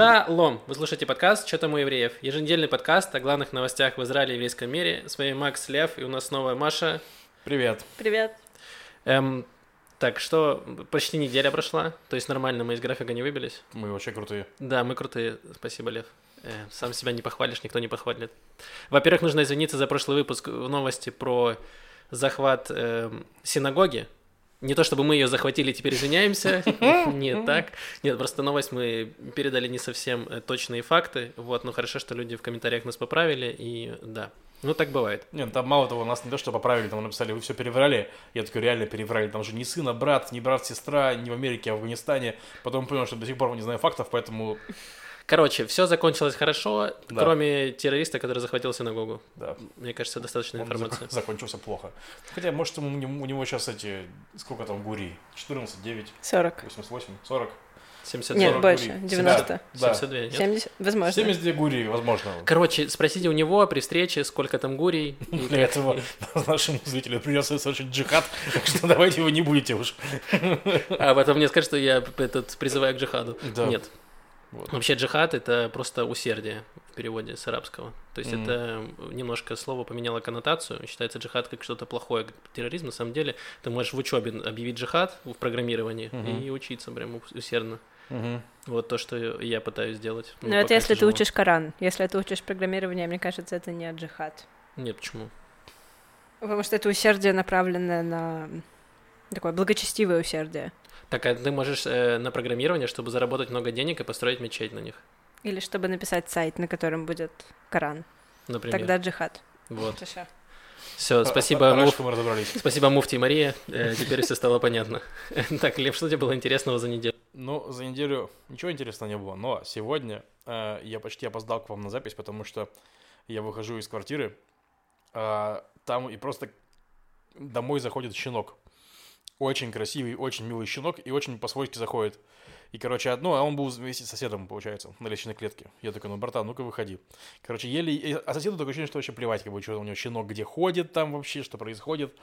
Шалом! Вы слушаете подкаст «Что там у евреев?» Еженедельный подкаст о главных новостях в Израиле и еврейском мире. С вами Макс Лев, и у нас снова Маша. Привет. Привет. Эм, так, что, почти неделя прошла, то есть нормально мы из графика не выбились. Мы вообще крутые. Да, мы крутые, спасибо, Лев. Э, сам себя не похвалишь, никто не похвалит. Во-первых, нужно извиниться за прошлый выпуск в новости про захват э, синагоги. Не то чтобы мы ее захватили, теперь извиняемся. Нет, так. Нет, просто новость мы передали не совсем э, точные факты. Вот, но хорошо, что люди в комментариях нас поправили, и да. Ну, так бывает. Нет, там мало того, нас не то, что поправили, там написали, вы все переврали. Я такой, реально переврали. Там же не сын, а брат, не брат, сестра, не в Америке, а в Афганистане. Потом понял, что до сих пор не знаю фактов, поэтому Короче, все закончилось хорошо, Да. кроме террориста, который захватил синагогу. да, Мне кажется, достаточно он информации. зак- закончился плохо. Хотя, может, у него сейчас эти, сколько там гурий? 14, 9, 40. 88, 40? 72. Нет, 40 больше. гурий. 90. Да, 72, нет? 70. Возможно. 72 гурии, возможно. Короче, спросите у него при встрече, сколько там гурий. Для этого нашему зрителю придется совершить джихад, так что давайте вы не будете уж. А потом мне скажут, что я этот, призываю к джихаду. Да. Нет. Вот. Вообще джихад это просто усердие в переводе с арабского. То есть Мгм. это немножко слово поменяло коннотацию. Считается джихад как что-то плохое, как терроризм. На самом деле ты можешь в учебе объявить джихад в программировании Мгм. и учиться прям ус- усердно. Мгм. Вот то, что я пытаюсь сделать. Но это пока если ты тяжело. учишь Коран. Если ты учишь программирование, мне кажется, это не джихад. Нет, почему? Потому что это усердие, направленное на такое благочестивое усердие. Так, а ты можешь э, на программирование, чтобы заработать много денег и построить мечеть на них, Или чтобы написать сайт, на котором будет Коран. например. Тогда джихад. Вот. Все, спасибо, Муф. Спасибо, Муфти и Мария. Э, Теперь все стало понятно. Так, Лев, что тебе было интересного за неделю? Ну, за неделю ничего интересного не было, но сегодня э, я почти опоздал к вам на запись, потому что я выхожу из квартиры, а там и просто домой заходит щенок. Очень красивый, очень милый щенок и очень по-свойски заходит. И, короче, одно, а он был вместе с соседом, получается, на лестничной клетке. Я такой, ну, братан, ну-ка выходи. Короче, еле... А соседу такое ощущение, что вообще плевать, как бы, что у него щенок где ходит там вообще, что происходит.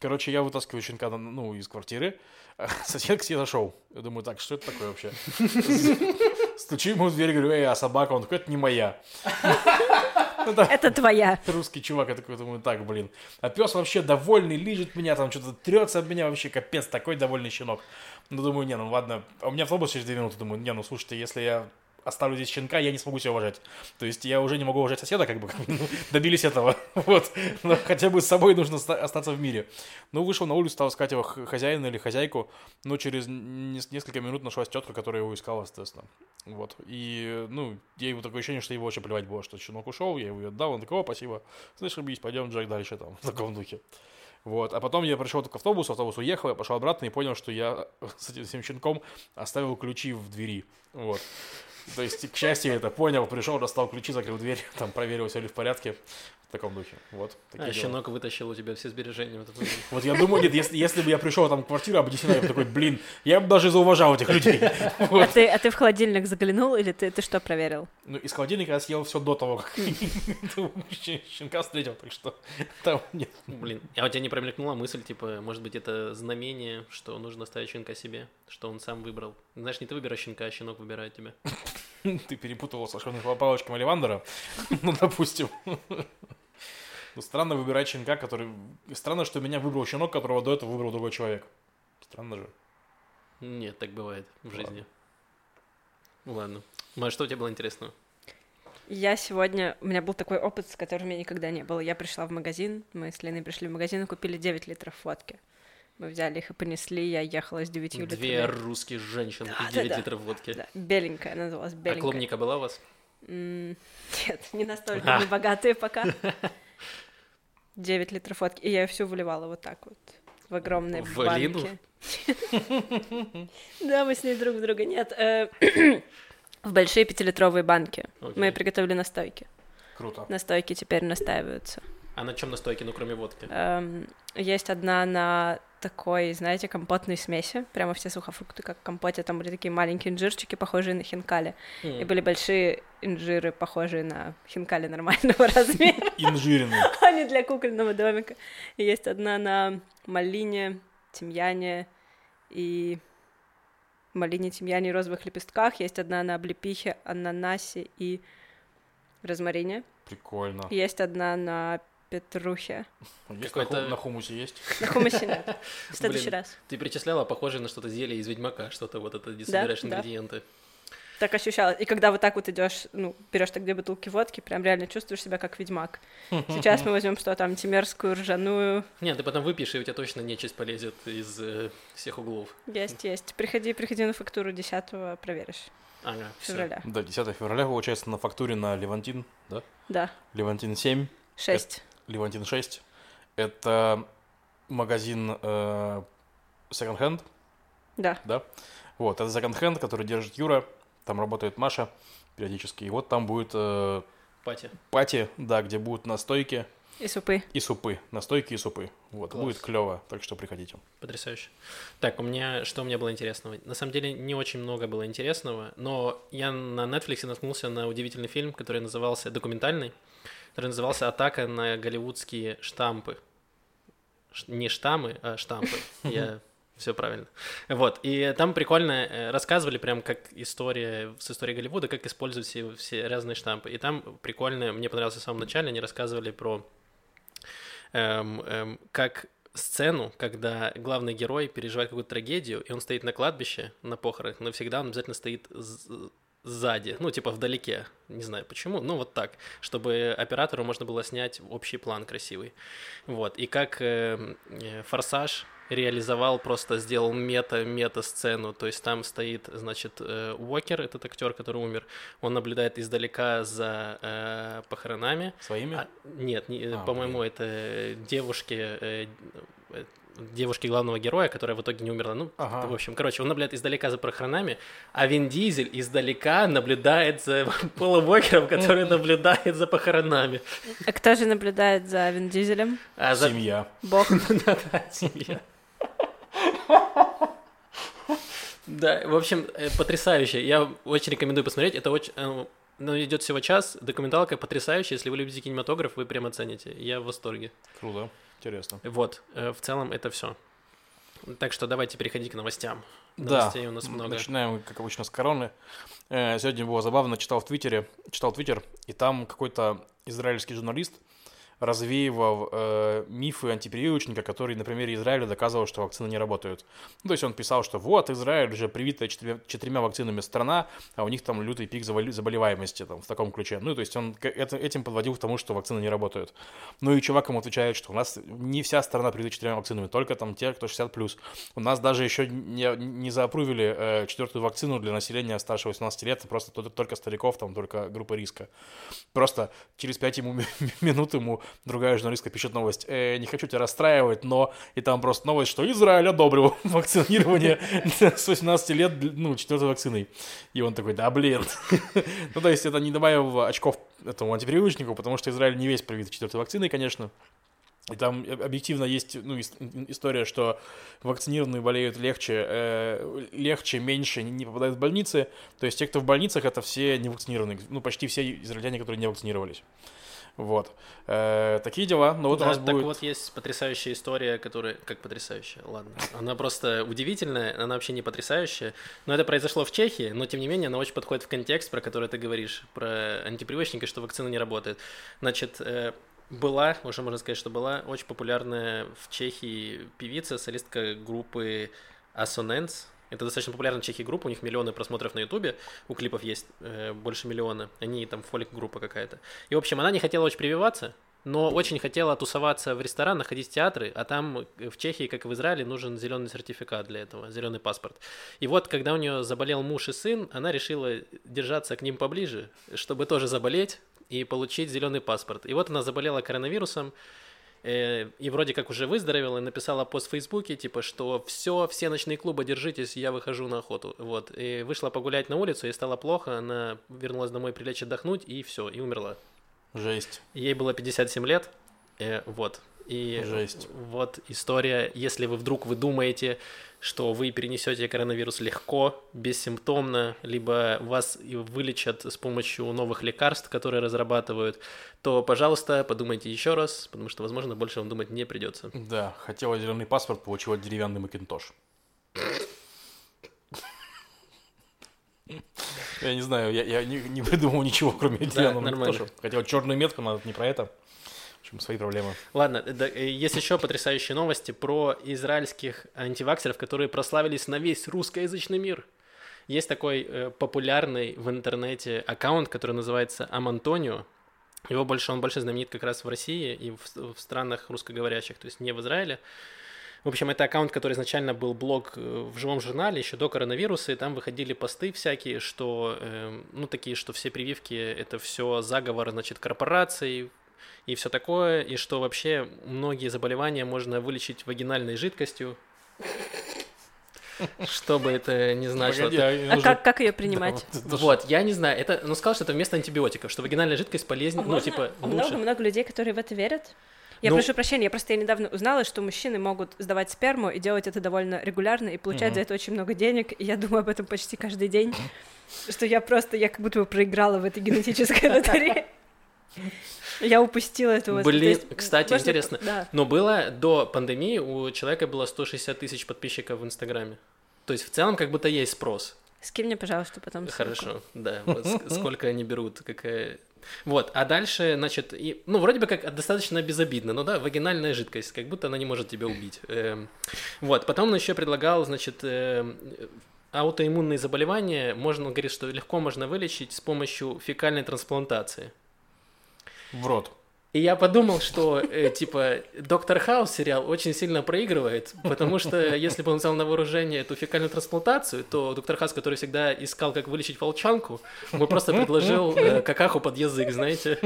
Короче, я вытаскиваю щенка, ну, из квартиры, а сосед к себе зашел. Я думаю, так, что это такое вообще? Стучу ему в дверь, говорю, эй, а собака? Он такой, это не моя. Ну, Это твоя. русский чувак, я такой думаю, так, блин. А пес вообще довольный, лежит меня, там что-то трется об меня, вообще капец, такой довольный щенок. Ну, думаю, не, ну ладно. А у меня автобус через две минуты, думаю, не, ну слушайте, если я оставлю здесь щенка, я не смогу себя уважать. То есть я уже не могу уважать соседа, как бы, ну, добились этого. Вот. Но хотя бы с собой нужно оста- остаться в мире. Ну, вышел на улицу, стал искать его хозяина или хозяйку, но через нес- несколько минут нашлась тетка, которая его искала, естественно. Вот. И, ну, ей вот такое ощущение, что его вообще плевать было, что щенок ушел, я его отдал, он такой, о, спасибо. Слышь, бись, пойдем, Джек, дальше там, в таком духе. Вот. А потом я пришел к автобусу, автобус уехал, я пошел обратно и понял, что я с этим щенком оставил ключи в двери. Вот. То есть, к счастью, я это понял, пришел, достал ключи, закрыл дверь, там проверил, все ли в порядке. В таком духе. Вот. такие А, дела. щенок вытащил у тебя все сбережения. в этот момент. Вот я думаю, нет, если, если бы я пришел там в квартиру объяснил, я бы такой, блин, я бы даже зауважал этих людей. А Вот. ты, а ты в холодильник заглянул или ты, ты что проверил? Ну, из холодильника я съел все до того, как щенка встретил, так что там нет. Блин, а у тебя не промелькнула мысль, типа, может быть, это знамение, что нужно оставить щенка себе, что он сам выбрал? Знаешь, не ты выбираешь щенка, а щенок выбирает тебя. Ты перепутал с волшебными палочками Оливандера, ну, допустим. Ну, странно выбирать щенка, который... Странно, что меня выбрал щенок, которого до этого выбрал другой человек. Странно же. Нет, так бывает в жизни. Ладно. Маш, что у тебя было интересного? Я сегодня... У меня был такой опыт, с которым у меня никогда не было. Я пришла в магазин, мы с Леной пришли в магазин и купили 9 литров водки. Мы взяли их и понесли, я ехала с 9 Две литрами. русских женщины Да, и 9 да, да. литров водки. Да, беленькая, называлась А беленькая. клубника была у вас? М, Нет, не настолько не богатые пока. 9 литров водки. И я ее всю выливала вот так вот. В огромные В банки. Да, мы с ней друг в друга. Нет, э, в большие пятилитровые банки. Мы приготовили настойки. Круто. Настойки теперь настаиваются. А на чем настойки, ну кроме водки? Эм, Есть одна на такой, знаете, компотной смеси. Прямо все сухофрукты, как в компоте. Там были такие маленькие инжирчики, похожие на хинкали. И М. были большие инжиры, похожие на хинкали нормального размера, Инжиренный. а не для кукольного домика. И есть одна на малине, тимьяне и малине, тимьяне и розовых лепестках, есть одна на облепихе, ананасе и розмарине, Прикольно. есть одна на петрухе. Какой-то- на, ху- на хумусе есть? На хумусе нет. В следующий раз. Ты перечисляла похожее на что-то зелье из Ведьмака, что-то вот это, где собираешь ингредиенты. Так ощущалось. И когда вот так вот идешь, ну, берешь так две бутылки водки, прям реально чувствуешь себя как ведьмак. Сейчас мы возьмем что там, тимерскую, ржаную. Нет, ты потом выпьешь, и у тебя точно нечисть полезет из э, всех углов. Есть, есть. Приходи, приходи на фактуру 10 проверишь. Ага, всё. Февраля. Да, 10 февраля, получается, на фактуре на Левантин, да? Да, Левантин 7, 6. Левантин 6. Это магазин э, секонд-хенд, Да. да? Вот, это секонд-хенд, который держит Юра, там работает Маша периодически. И вот там будет э, Пати. пати, да, где будут настойки И супы. и супы. Настойки и супы. Вот, Класс. будет клево, так что приходите. Потрясающе. Так, у меня что у меня было интересного? На самом деле не очень много было интересного, но я на Netflix наткнулся на удивительный фильм, который назывался документальный, который назывался "Атака на голливудские штампы". Ш- Не штаммы, а штампы. Я все правильно. Вот. И там прикольно э, рассказывали прям как история с историей Голливуда, как используют все, все разные штампы. И там прикольно, мне понравилось в самом начале, они рассказывали про эм, эм, как сцену, когда главный герой переживает какую-то трагедию, и он стоит на кладбище, на похоронах, но всегда он обязательно стоит сзади, ну, типа вдалеке, не знаю почему, ну, вот так, чтобы оператору можно было снять общий план красивый. Вот, и как эм, э, «Форсаж» реализовал, просто сделал мета-мета-сцену, то есть там стоит, значит, э, Уокер, этот актер, который умер, он наблюдает издалека за э, похоронами, Своими? а, нет, не- А, по-моему, это девушки, э, э, девушки главного героя, которая в итоге не умерла. Ну, Ага. в общем, короче, он наблюдает издалека за похоронами, а Вин Дизель издалека наблюдает за Полом Уокером, который наблюдает за похоронами. А кто же наблюдает за Вин Дизелем? А за... Семья. Бог. Да-да, семья. Да, в общем, э, потрясающе. Я очень рекомендую посмотреть. Это очень... э, Ну, идет всего час. Документалка потрясающая. Если вы любите кинематограф, вы прям оцените. Я в восторге. Круто. Интересно. Вот, э, в целом это все. Так что давайте переходить к новостям. Да, Новостей у нас много. Начинаем, как обычно, с короны. Сегодня было забавно, читал в Твиттере, читал Твиттер, и там какой-то израильский журналист развеивал э, мифы антипрививочника, который на примере Израиля доказывал, что вакцины не работают. Ну, то есть он писал, что вот, Израиль уже привитая четырьмя, четырьмя вакцинами страна, а у них там лютый пик заболеваемости там, в таком ключе. Ну, то есть он это- этим подводил к тому, что вакцины не работают. Ну и чувак ему отвечает, что у нас не вся страна привита четырьмя вакцинами, только там те, кто 60+. У нас даже еще не, не заапрувили э, четвертую вакцину для населения старше 18 лет, просто только стариков, там только группа риска. Просто через 5 ему, минут ему другая журналистка пишет новость. «Э, не хочу тебя расстраивать, но... И там просто новость, что Израиль одобрил вакцинирование с 18 лет, ну, четвертой вакциной. И он такой, да блин. Ну, то есть это не добавил очков этому антипрививочнику, потому что Израиль не весь привит четвертой вакциной, конечно. И там объективно есть ну, ис- история, что вакцинированные болеют легче, э, легче, меньше, не попадают в больницы. То есть те, кто в больницах, это все невакцинированные, ну почти все израильтяне, которые не вакцинировались. Вот. Э, такие дела. Но вот Да, у нас так будет... вот есть потрясающая история, которая... Как потрясающая? Ладно. Она просто удивительная, она вообще не потрясающая. Но это произошло в Чехии, но тем не менее она очень подходит в контекст, про который ты говоришь, про антипривычника, что вакцина не работает. Значит, э, была, уже можно сказать, что была очень популярная в Чехии певица, солистка группы Assonance. Это достаточно популярная в группа, у них миллионы просмотров на Ютубе, у клипов есть э, больше миллиона, они там фолик-группа какая-то. И, в общем, она не хотела очень прививаться, но очень хотела тусоваться в ресторанах, ходить в театры, а там в Чехии, как и в Израиле, нужен зеленый сертификат для этого, зеленый паспорт. И вот, когда у нее заболел муж и сын, она решила держаться к ним поближе, чтобы тоже заболеть и получить зеленый паспорт. И вот она заболела коронавирусом, э, и вроде как уже выздоровела, и написала пост в Фейсбуке, типа, что все, все ночные клубы, держитесь, я выхожу на охоту. Вот. И вышла погулять на улицу, ей стало плохо, она вернулась домой прилечь отдохнуть, и все, и умерла. Жесть. Ей было 57 лет, э, вот. И Жесть. вот история, если вы вдруг вы думаете, что вы перенесете коронавирус легко, бессимптомно, либо вас вылечат с помощью новых лекарств, которые разрабатывают, то, пожалуйста, подумайте еще раз, потому что, возможно, больше вам думать не придется. Да, хотела зеленый паспорт, получила деревянный макинтош. Я не знаю, я, я не, не придумал ничего, кроме Диана нормально. тоже. Хотел черную метку, но не про это. Общем, свои проблемы. Ладно, да, э, есть еще потрясающие новости про израильских антиваксеров, которые прославились на весь русскоязычный мир. Есть такой э, популярный в интернете аккаунт, который называется Амантонио. Его больше, он больше знаменит как раз в России и в, в странах русскоговорящих, то есть не в Израиле. В общем, это аккаунт, который изначально был блог э, в живом журнале еще до коронавируса, и там выходили посты всякие, что, э, ну, такие, что все прививки — это все заговор, значит, корпораций и все такое, и что вообще многие заболевания можно вылечить вагинальной жидкостью, что бы это ни значило. Погоди, а А нужно- как, как ее принимать? Да, вот я не знаю, это, ну, сказал, что это вместо антибиотиков, что вагинальная жидкость полезнее, ну, типа, лучше. Много-много людей, которые в это верят. Я Ну- прошу прощения, я просто я недавно узнала, что мужчины могут сдавать сперму и делать это довольно регулярно и получать за это очень много денег. И я думаю об этом почти каждый день. Что я просто, я как будто бы проиграла в этой генетической лотерее. Я упустила эту вот- Блин, есть кстати, можно- интересно. Да. Но было до пандемии у человека было 160 тысяч подписчиков в Инстаграме. То есть в целом как будто есть спрос. Скинь мне, пожалуйста, потом ссылку. Хорошо, да. Вот ск- сколько они берут, какая... Вот, а дальше, значит, и, ну, вроде бы как достаточно безобидно, ну да, вагинальная жидкость, как будто она не может тебя убить. Эм, Вот, потом он еще предлагал, значит, эм, аутоиммунные заболевания, можно, он говорит, что легко можно вылечить с помощью фекальной трансплантации. В рот. И я подумал, что, э, типа, Доктор Хаус сериал очень сильно проигрывает, потому что если бы он взял на вооружение эту фекальную трансплантацию, то Доктор Хаус, который всегда искал, как вылечить волчанку, бы просто предложил э, какаху под язык, знаете.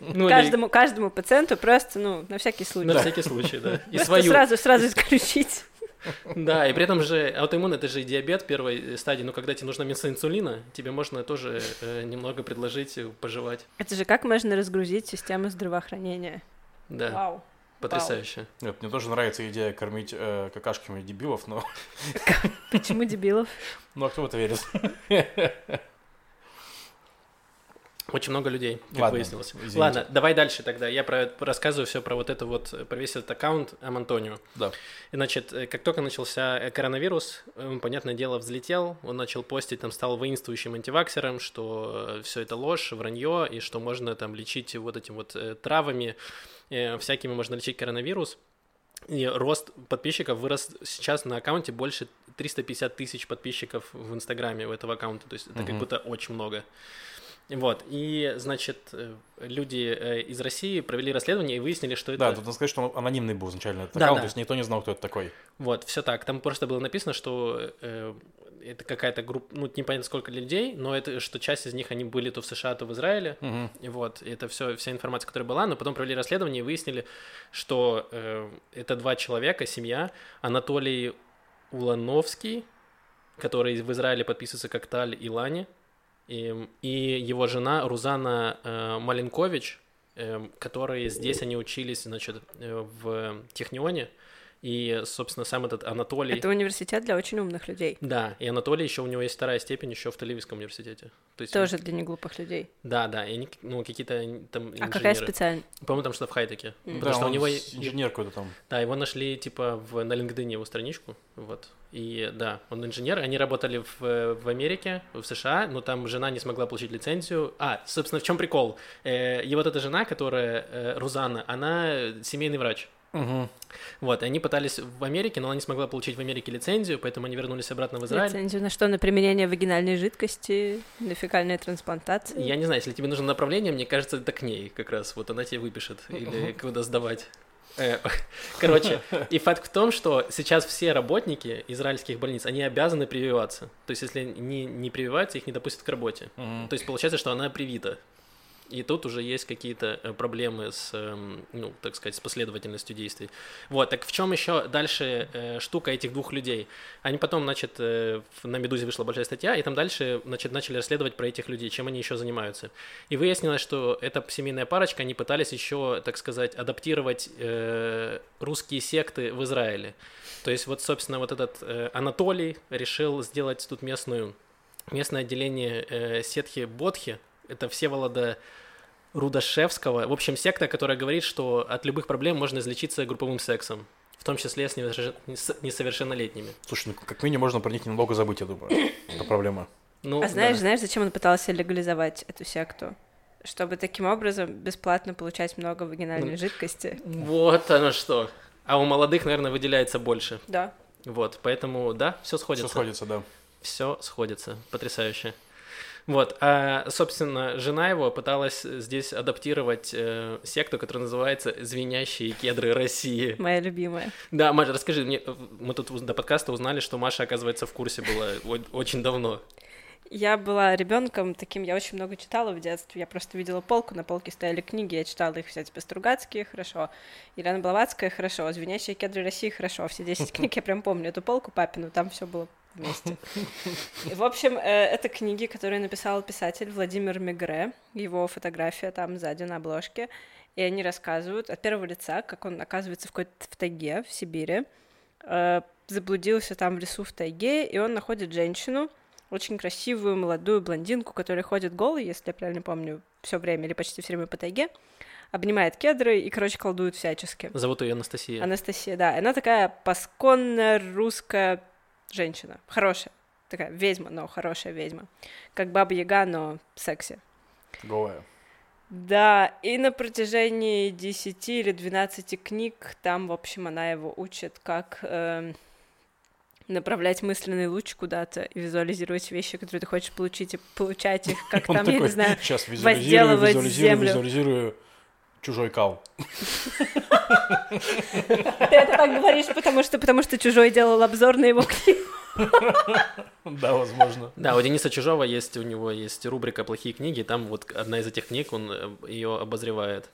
Ну, или Каждому, каждому пациенту просто, ну, на всякий случай. на всякий случай, да. И Просто свою. сразу, сразу исключить. Да, и при этом же аутоиммун это же и диабет первой стадии, но когда тебе нужно вместо инсулина, тебе можно тоже э, немного предложить э, пожевать. Это же как можно разгрузить систему здравоохранения? Да, Вау. потрясающе. Нет, мне тоже нравится идея кормить э, какашками дебилов, но... Почему дебилов? Ну, а кто в это верит? Очень много людей, как Ладно, выяснилось. извините. Ладно, давай дальше тогда. Я про, рассказываю все про вот это вот, про весь этот аккаунт Амантонио. Да. И, значит, э, как только начался э, коронавирус, он, понятное дело, взлетел, он начал постить, там, стал воинствующим антиваксером, что все это ложь, вранье, и что можно там лечить вот этим вот э, травами, э, всякими можно лечить коронавирус. И рост подписчиков вырос сейчас на аккаунте больше 350 тысяч подписчиков в Инстаграме у этого аккаунта. То есть это как Мгм. будто очень много. Вот, и, значит, э, люди э, из России провели расследование и выяснили, что это... Да, тут надо сказать, что он анонимный был изначально этот Да, аккаунт, да. то есть никто не знал, кто это такой. Вот, все так. Там просто было написано, что э, это какая-то группа, ну, непонятно сколько людей, но это, что часть из них, они были то в США, то в Израиле. И вот, и это все, вся информация, которая была, но потом провели расследование и выяснили, что э, это два человека, семья, Анатолий Улановский, который в Израиле подписывается как Таль Илани, и, и его жена Рузана э, Маленкович, э, которые здесь они учились, значит, э, в Технионе, и, собственно, сам этот Анатолий... Это университет для очень умных людей. Да, и Анатолий еще у него есть вторая степень еще в Тель-Авивском университете. То есть, Тоже для неглупых людей. Да, да, и они, ну, какие-то там А какая инженеры. специальность? По-моему, там что в хайтеке. М. Потому Да, что у он него... инженер какой-то там. Да, его нашли, типа, в, на LinkedIn его страничку, вот. И, да, он инженер, они работали в, в Америке, в США, но там жена не смогла получить лицензию. А, собственно, в чем прикол? Э, и вот эта жена, которая, э, Рузанна, она семейный врач. Мгм. Вот, и они пытались в Америке, но она не смогла получить в Америке лицензию, поэтому они вернулись обратно в Израиль. Лицензию на что? На применение вагинальной жидкости, на фекальные трансплантации? Я не знаю, если тебе нужно направление, мне кажется, это к ней как раз. Вот она тебе выпишет. Или куда сдавать. Э, Короче, и факт в том, что сейчас все работники израильских больниц, они обязаны прививаться. То есть, если не, не прививаются, их не допустят к работе. Мгм. То есть, получается, что она привита. И тут уже есть какие-то э, проблемы с, эм, ну, так сказать, с последовательностью действий. Вот, так в чем еще дальше э, штука этих двух людей? Они потом, значит, э, на «Медузе» вышла большая статья, и там дальше, значит, начали расследовать про этих людей, чем они еще занимаются. И выяснилось, что эта семейная парочка, они пытались еще, так сказать, адаптировать русские секты в Израиле. То есть вот, собственно, вот этот Анатолий решил сделать тут местную, местное отделение э, сетхи Бодхи, это Всеволода Рудашевского. В общем, секта, которая говорит, что от любых проблем можно излечиться групповым сексом, в том числе с несовершеннолетними. Слушай, ну как минимум можно про них немного забыть, я думаю. Это проблема. Ну, А знаешь, да. знаешь, зачем он пытался легализовать эту секту? Чтобы таким образом бесплатно получать много вагинальной Ну. жидкости. Вот оно что. А у молодых, наверное, выделяется больше. Да. Вот, поэтому, да, все Все сходится. сходится, да. Все сходится. Потрясающе. Вот, а, собственно, жена его пыталась здесь адаптировать э, секту, которая называется «Звенящие кедры России». Моя любимая. Да, Маша, расскажи, мне, мы тут до подкаста узнали, что Маша, оказывается, в курсе была очень давно. Я была ребенком таким, я очень много читала в детстве. Я просто видела полку, на полке стояли книги, я читала их все, типа Стругацкие, хорошо, Елена Блаватская, хорошо, Звенящие кедры России, хорошо. Все 10 книг я прям помню, эту полку папину, там все было вместе. В общем, э, это книги, которые написал писатель Владимир Мегре, его фотография там сзади на обложке, и они рассказывают от первого лица, как он оказывается в какой-то в тайге, в Сибири, э, заблудился там в лесу в тайге, и он находит женщину, очень красивую молодую блондинку, которая ходит голой, если я правильно помню, все время или почти все время по тайге, обнимает кедры и, короче, колдует всячески. Зовут ее Анастасия. Анастасия, да. Она такая пасконная русская женщина. Хорошая. Такая ведьма, но хорошая ведьма. Как Баба Яга, но секси. Голая. Да, и на протяжении 10 или 12 книг там, в общем, она его учит, как эм, направлять мысленный луч куда-то и визуализировать вещи, которые ты хочешь получить, и получать их, как там, я не знаю, сейчас визуализирую, возделывать визуализирую, землю. Чужой кал. Ты это так говоришь, потому что, потому что Чужой делал обзор на его книгу. Да, возможно. Да, у Дениса Чужого есть, у него есть рубрика «Плохие книги», там вот одна из этих книг, он ее обозревает.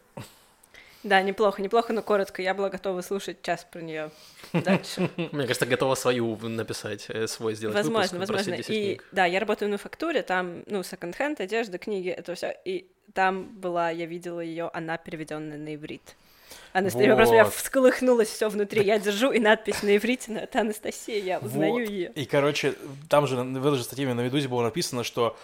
Да, неплохо, неплохо, но коротко. Я была готова слушать час про нее дальше. Мне кажется, готова свою написать, э, свой сделать Возможно, возможно. просить 10 И да, я работаю на фактуре, там, ну, секонд-хенд, одежда, книги, это все. И там была, я видела ее, она переведенная на иврит. Анастасия, просто я Вот. всколыхнулась все внутри. Я держу и надпись на иврите, но это Анастасия, я узнаю Вот. ее. И, короче, там же в этой же статье на Медузе было написано, что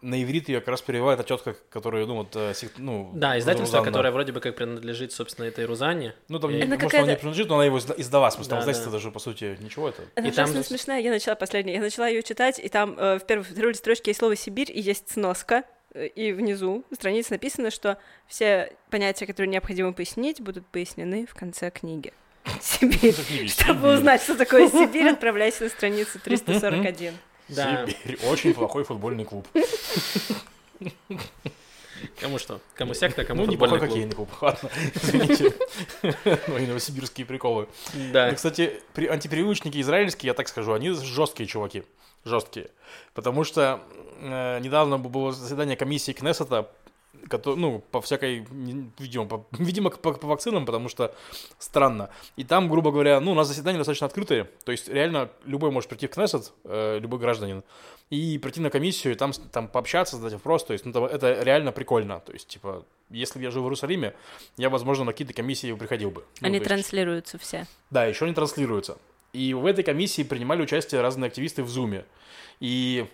на иврит ее как раз переводит та тетка, которая, ну, вот, э, ну... Да, издательство, Рузанна. которое вроде бы как принадлежит, собственно, этой Рузане. Ну, там, И- не, Она может, она не принадлежит, но она его изда- издала, в смысле, там Да, издательство да. даже, по сути, ничего это. Она И там ужасно смешная. Я начала последняя. Я начала ее читать, и там э, в первой, второй строчке есть слово Сибирь, и есть сноска. э, И внизу страницы написано, что все понятия, которые необходимо пояснить, будут пояснены в конце книги. Сибирь. Чтобы узнать, что такое Сибирь, отправляйся на страницу 341. Да, Сибирь. Очень плохой футбольный клуб. кому что? Кому секта, кому Ну, футбольный клуб. хоккейный клуб. Ладно, извините. Мои новосибирские приколы. Да. Ну, кстати, при- антипривычники израильские, я так скажу, они жесткие чуваки. Жесткие. Потому что э, недавно было заседание комиссии Кнессета, кото- ну, по всякой, видимо, по, видимо, по, по вакцинам, потому что странно. И там, грубо говоря, ну, у нас заседания достаточно открытые, то есть реально любой может прийти в Кнессет, э, любой гражданин, и прийти на комиссию, и там, там пообщаться, задать вопрос, то есть, ну, это реально прикольно, то есть, типа, если бы я жил в Иерусалиме, я, возможно, на какие-то комиссии приходил бы. Ну, Они есть- транслируются все. да, еще не транслируются. И в этой комиссии принимали участие разные активисты в Зуме. И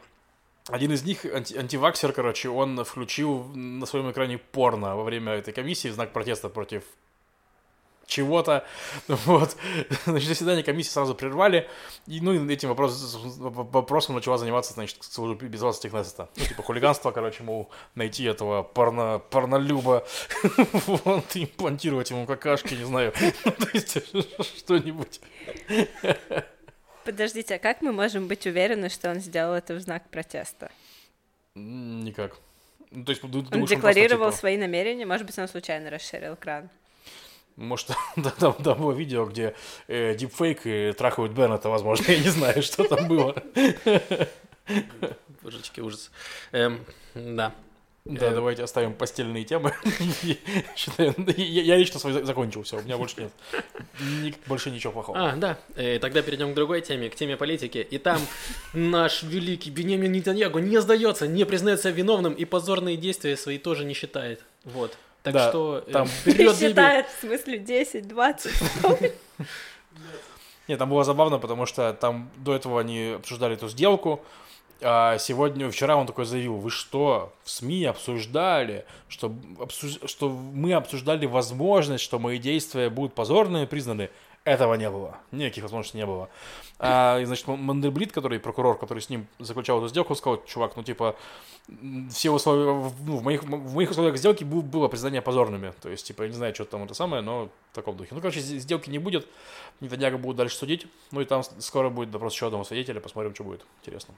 один из них, анти- антиваксер, короче, он включил на своем экране порно во время этой комиссии в знак протеста против чего-то. Вот. Значит, заседание комиссии сразу прервали. И, ну, и этим вопрос, вопросом начала заниматься, значит, служба безопасности Кнессета. Ну, типа, хулиганство, короче, мол, найти этого порно, порнолюба, вот, имплантировать ему какашки, не знаю. Ну, То есть, что-нибудь. Подождите, а как мы можем быть уверены, что он сделал это в знак протеста? Никак. Ну, то есть, Он думаешь, просто, декларировал типа, свои намерения, может быть, он случайно расширил экран. Может, да, там, там было видео, где э, дипфейк и трахают Беннета, возможно, я не знаю, что там было. Божечки, ужас. Эм, да. Да, Э, давайте оставим постельные темы. Я я лично свой за- закончил, все, у меня больше нет. Больше ничего плохого. А, да. Э, тогда перейдем к другой теме, к теме политики. И там наш великий Бенемин Нетаньягу не сдается, не признается виновным и позорные действия свои тоже не считает. Вот. Так Да, что э, там вперед. Считает, в смысле, 10, 20. Нет, там было забавно, потому что там до этого они обсуждали эту сделку, а сегодня, вчера он такой заявил, вы что, в СМИ обсуждали, что, обсуж- что мы обсуждали возможность, что мои действия будут позорными признаны. Этого не было. Никаких возможностей не было. А, и, значит, Мандельблит, который прокурор, который с ним заключал эту сделку, сказал, чувак, ну, типа, все условия, ну, в моих, в моих условиях сделки было признание позорными. То есть, типа, я не знаю, что там это самое, но в таком духе. Ну, короче, сделки не будет, Нетаньяго будут дальше судить, ну, и там скоро будет допрос еще одного свидетеля, посмотрим, что будет. Интересно.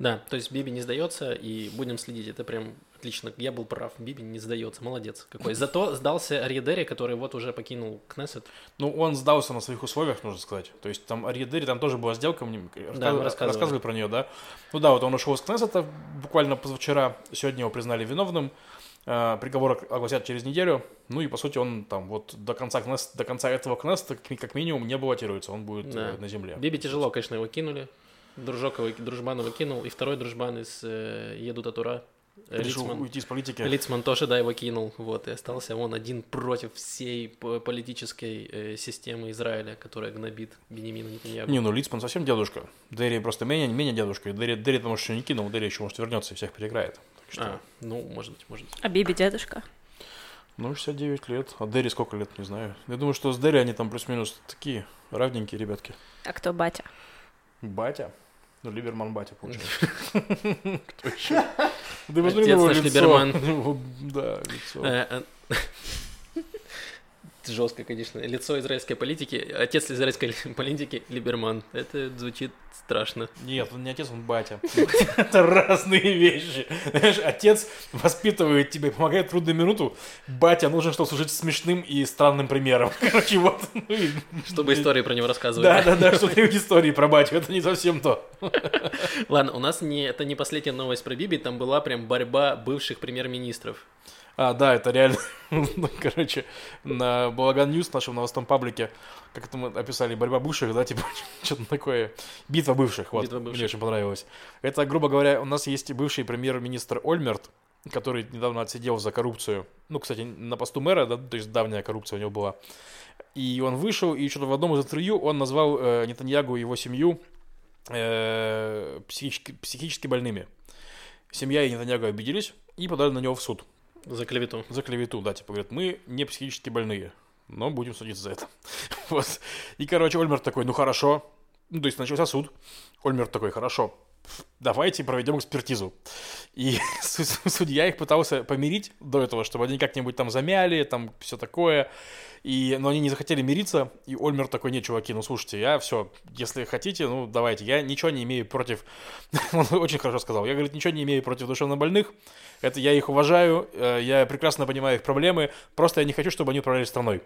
Да, то есть Биби не сдается, и будем следить. Это прям отлично. Я был прав. Биби не сдается. Молодец какой. Зато сдался Ариедери, который вот уже покинул Кнессет. Ну, он сдался на своих условиях, нужно сказать. То есть там Ариедери, там тоже была сделка, мне да, рассказывали. рассказывали про нее, да. Ну да, вот он ушел из Кнессета буквально позавчера. Сегодня его признали виновным. Uh, приговор огласят через неделю. Ну и по сути он там вот до конца Кнесс, до конца этого Кнессета как минимум не баллотируется, он будет да. на земле. Биби тяжело, конечно, его кинули. Дружок его, дружбан его кинул, и второй дружбан из э, Яадут ха-Тора. Лицман, уйти из политики. Лицман тоже, да, его кинул, вот, и остался он один против всей политической э, системы Израиля, которая гнобит Беньямина Нетаньягу. Не, ну Лицман совсем дедушка. Дери просто менее, менее дедушка. Дери, Дери потому что не кинул, Дери еще, может, вернется и всех переиграет. Так что... А, ну, может быть, может быть. А Биби дедушка? Ну, 69 лет. А Дери сколько лет, не знаю. Я думаю, что с Дери они там плюс-минус такие равненькие ребятки. А кто батя? Батя? Ну, Либерман батя, получается. Кто еще? Ты посмотри на его лицо. Да, лицо. Жестко, конечно. Лицо израильской политики, отец израильской политики Либерман. Это звучит страшно. Нет, он не отец, он батя. Это разные вещи. Знаешь, отец воспитывает тебя, помогает в трудную минуту. Батя нужен, чтобы служить смешным и странным примером. Короче, вот. Ну чтобы истории про него рассказывали. Да, да, да, чтобы истории про батю. Это не совсем то. Ладно, у нас не, это не последняя новость про Биби, там была прям борьба бывших премьер-министров. А, да, это реально, ну, короче, на Balagan News, нашем новостном паблике, как это мы описали, борьба бывших, да, типа, что-то такое, битва бывших, вот, битва бывших. мне очень понравилось. Это, грубо говоря, у нас есть бывший премьер-министр Ольмерт, который недавно отсидел за коррупцию, ну, кстати, на посту мэра, да, то есть давняя коррупция у него была, и он вышел, и что-то в одном из интервью он назвал э, Нетаньягу и его семью э, психически, психически больными. Семья и Нетаньягу обиделись и подали на него в суд. За клевету. За клевету, да, типа говорят, мы не психически больные, но будем судиться за это. вот. И, короче, Ольмер такой, ну хорошо. Ну, то есть начался суд. Ольмер такой, хорошо, давайте проведем экспертизу. И судья их пытался помирить до этого, чтобы они как-нибудь там замяли, там все такое. И, но они не захотели мириться, и Ольмер такой, нет, чуваки, ну слушайте, я все, если хотите, ну давайте, я ничего не имею против, он очень хорошо сказал, я, говорит, ничего не имею против душевнобольных, это я их уважаю, э, я прекрасно понимаю их проблемы, просто я не хочу, чтобы они управляли страной.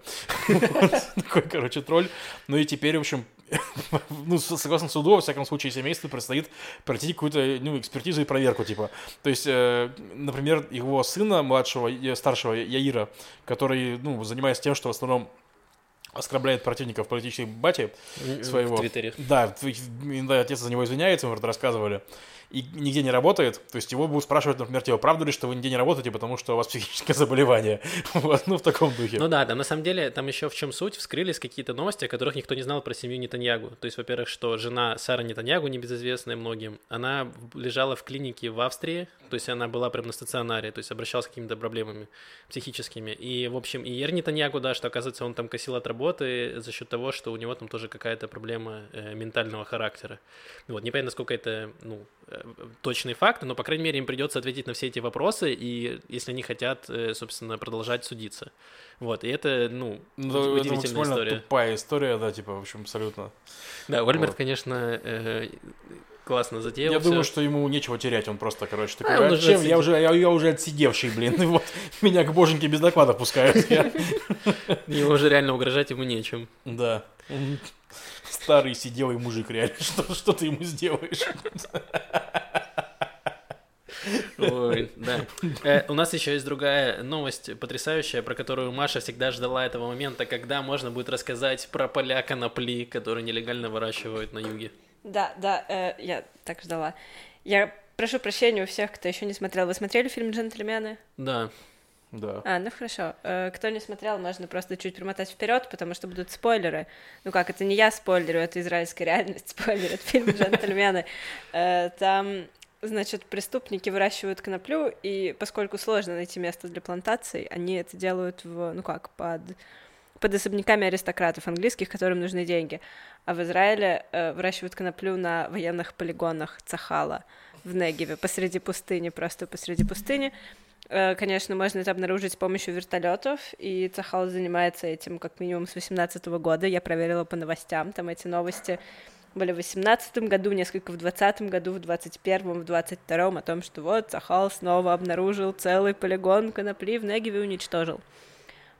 Такой, короче, тролль. Ну и теперь, в общем, ну, согласно суду, во всяком случае, семейству предстоит пройти какую-то ну, экспертизу и проверку, типа. То есть, э, например, его сына, младшего, старшего Яира, который, ну, занимается тем, что в основном оскорбляет противников политической бати своего. В Твиттере. Да, да, отец за него извиняется, мы рассказывали и нигде не работает, то есть его будут спрашивать, например, типа, правда ли, что вы нигде не работаете, потому что у вас психическое заболевание. вот, ну, в таком духе. Ну да, да, на самом деле, там еще в чем суть, вскрылись какие-то новости, о которых никто не знал про семью Нетаньягу. То есть, во-первых, что жена Сара Нетаньягу, небезызвестная многим, она лежала в клинике в Австрии, то есть она была прям на стационаре, то есть обращалась с какими-то проблемами психическими. И, в общем, и Ер Нетаньягу, да, что, оказывается, он там косил от работы за счет того, что у него там тоже какая-то проблема э, ментального характера. Вот, непонятно, насколько это, ну, точные факты, но, по крайней мере, им придется ответить на все эти вопросы, и если они хотят, э, собственно, продолжать судиться. Вот, и это, ну, ну удивительная это история. тупая история, да, типа, в общем, абсолютно. Да, Ольмерт, вот. конечно, э, классно затеял. Я все. думаю, что ему нечего терять, он просто, короче, такой, а, а чем? Я уже, я, я уже отсидевший, блин, вот меня к боженьке без доклада пускают. Ему уже реально угрожать ему нечем. Да. Старый сиделый мужик, реально, что, что ты ему сделаешь? Ой, да. Э, у нас еще есть другая новость потрясающая, про которую Маша всегда ждала этого момента, когда можно будет рассказать про поля конопли, которые нелегально выращивают на юге. Да, да, э, я так ждала. Я прошу прощения у всех, кто еще не смотрел. Вы смотрели фильм «Джентльмены»? Да. Да. А, ну хорошо. Э, кто не смотрел, можно просто чуть промотать вперед, потому что будут спойлеры. Ну как, это не я спойлерю, это израильская реальность спойлерит фильм «Джентльмены». Э, там Значит, преступники выращивают коноплю, и поскольку сложно найти место для плантаций, они это делают в, ну как, под под особняками аристократов английских, которым нужны деньги. А в Израиле э, выращивают коноплю на военных полигонах Цахала в Негеве, посреди пустыни, просто посреди пустыни. Э, конечно, можно это обнаружить с помощью вертолетов, и Цахал занимается этим как минимум с 18 года. Я проверила по новостям, там эти новости были в 18 году, несколько в 20 году, в 21 в 22 о том, что вот Цахал снова обнаружил целый полигон конопли в Негеве уничтожил.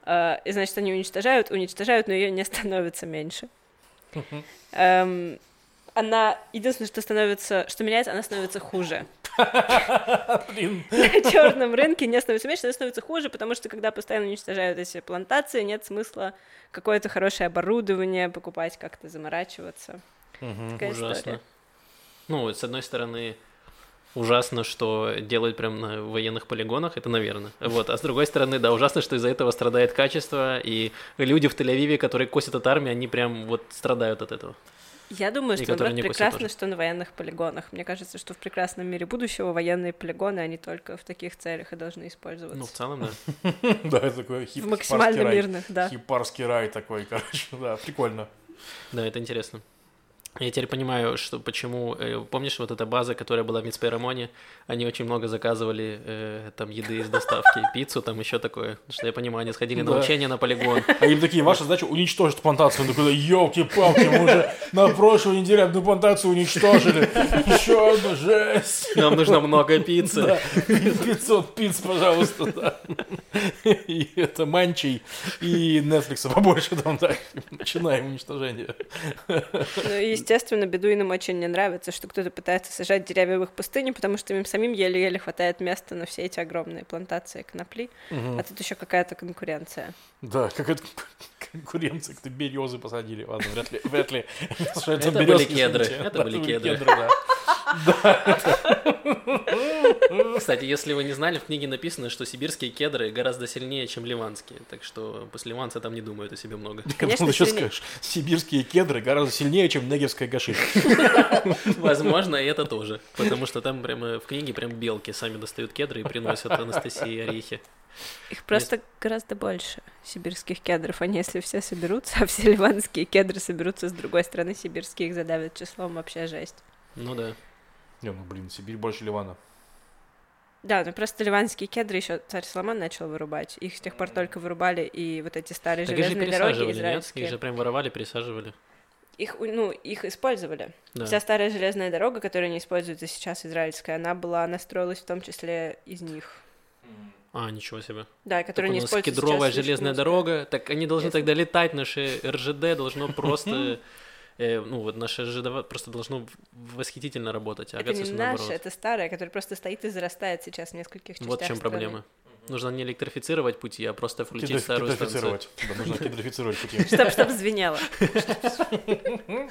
Э, и, значит, они уничтожают, уничтожают, но ее не становится меньше. Эм, она единственное, что становится, что меняется, она становится хуже. На черном рынке не становится меньше, становится хуже, потому что когда постоянно уничтожают эти плантации, нет смысла какое-то хорошее оборудование покупать, как-то заморачиваться. Ужасно. история. Ну, с одной стороны, ужасно, что делают прям на военных полигонах, это наверное. Вот. А с другой стороны, да, ужасно, что из-за этого страдает качество, и люди в Тель-Авиве, которые косят от армии, они прям вот страдают от этого. Я думаю, что наоборот, прекрасно, тоже. что на военных полигонах. Мне кажется, что в прекрасном мире будущего военные полигоны, они только в таких целях и должны использоваться. Ну, в целом, да. Да, это такой максимально хипарский рай. мирных, да. Хипарский рай такой, короче, да, прикольно. Да, это интересно. Я теперь понимаю, что почему... э, помнишь, вот эта база, которая была в Мицпейрамоне, они очень много заказывали э, там еды из доставки, пиццу, там еще такое. Что я понимаю, они сходили на Да. учения на полигон. А им такие, ваша задача уничтожить плантацию. Он такой, елки-палки, мы уже на прошлой неделе одну плантацию уничтожили. Еще одну, жесть. Нам нужно много пиццы. Да, 500 пиц, пожалуйста, да. И это Манчей и Netflix побольше там, да. Начинаем уничтожение. Ну, естественно, бедуинам очень не нравится, что кто-то пытается сажать деревья в их пустыне, потому что им самим еле-еле хватает места на все эти огромные плантации конопли. А тут еще какая-то конкуренция. Да, какая-то конкуренция, кто березы посадили. Ладно, вряд ли. Вряд ли. Это были кедры, это были кедры. да. Кстати, если вы не знали, в книге написано, что сибирские кедры гораздо сильнее, чем ливанские. Так что после ливанца там не думают о себе много. Конечно, Конечно, еще сильнее. скажешь, сибирские кедры гораздо сильнее, чем негевская гашиш. Возможно, и это тоже. Потому что там прямо в книге прям белки сами достают кедры и приносят Анастасии орехи. Их просто гораздо больше, сибирских кедров. Они, если все соберутся, а все ливанские кедры соберутся с другой стороны, сибирские их задавят числом, вообще жесть. Ну да. Не, ну блин, Сибирь больше Ливана. Да, ну просто ливанские кедры еще царь Соломон начал вырубать. Их с тех пор только вырубали, и вот эти старые Так их же железные дороги пересаживали, нет? израильские. Их же прям воровали, пересаживали. Их, ну, их использовали. Да. Вся старая железная дорога, которая не используется сейчас, израильская, она была, она строилась в том числе из них. А, ничего себе. Да, Так у не нас используется кедровая сейчас, железная дорога. Так они должны тогда летать, наше РЖД должно просто... э, ну вот наше РЖД просто должно восхитительно работать, а Это не наоборот. это старая, которая просто стоит и зарастает сейчас в нескольких частях Вот в чем страны. проблема. Нужно не электрифицировать пути, а просто включить старую станцию. Да, нужно кедрифицировать пути. Чтоб, чтоб звенело.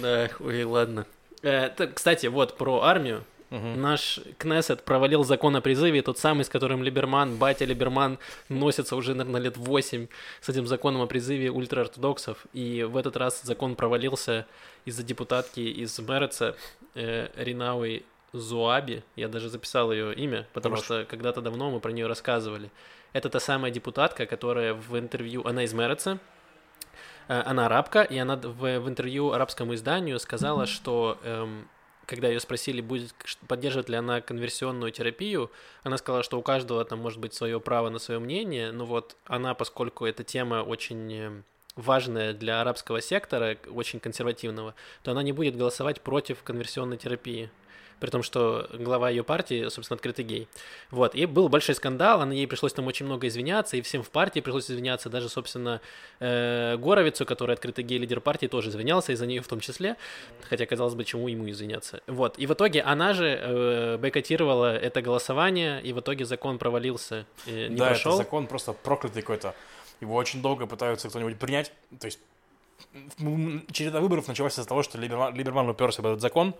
Да, ой, ладно. Э, так, кстати, вот про армию. Наш Кнессет провалил закон о призыве, тот самый, с которым Либерман, батя Либерман носится уже, наверное, лет 8 с этим законом о призыве ультраортодоксов. И в этот раз закон провалился из-за депутатки из Мереца э, Ринауи Зуаби. Я даже записал ее имя, потому Хорош. что когда-то давно мы про нее рассказывали. Это та самая депутатка, которая в интервью, она из Мереца, Э, она арабка, и она в, в интервью арабскому изданию сказала, что эм, когда ее спросили, будет поддерживает ли она конверсионную терапию, она сказала, что у каждого там может быть свое право на свое мнение, но вот она, поскольку эта тема очень э, важная для арабского сектора, очень консервативного, то она не будет голосовать против конверсионной терапии. При том, что глава ее партии, собственно, открытый гей. Вот. И был большой скандал, она, ей пришлось там очень много извиняться, и всем в партии пришлось извиняться, даже, собственно, э, Горовицу, который открытый гей-лидер партии, тоже извинялся, из-за нее в том числе, хотя, казалось бы, чему ему извиняться. Вот, и в итоге она же э, бойкотировала это голосование, и в итоге закон провалился, э, не да, прошел. это закон просто проклятый какой-то. Его очень долго пытаются кто-нибудь принять. То есть череда выборов началась из-за того, что Либерман, Либерман уперся в этот закон,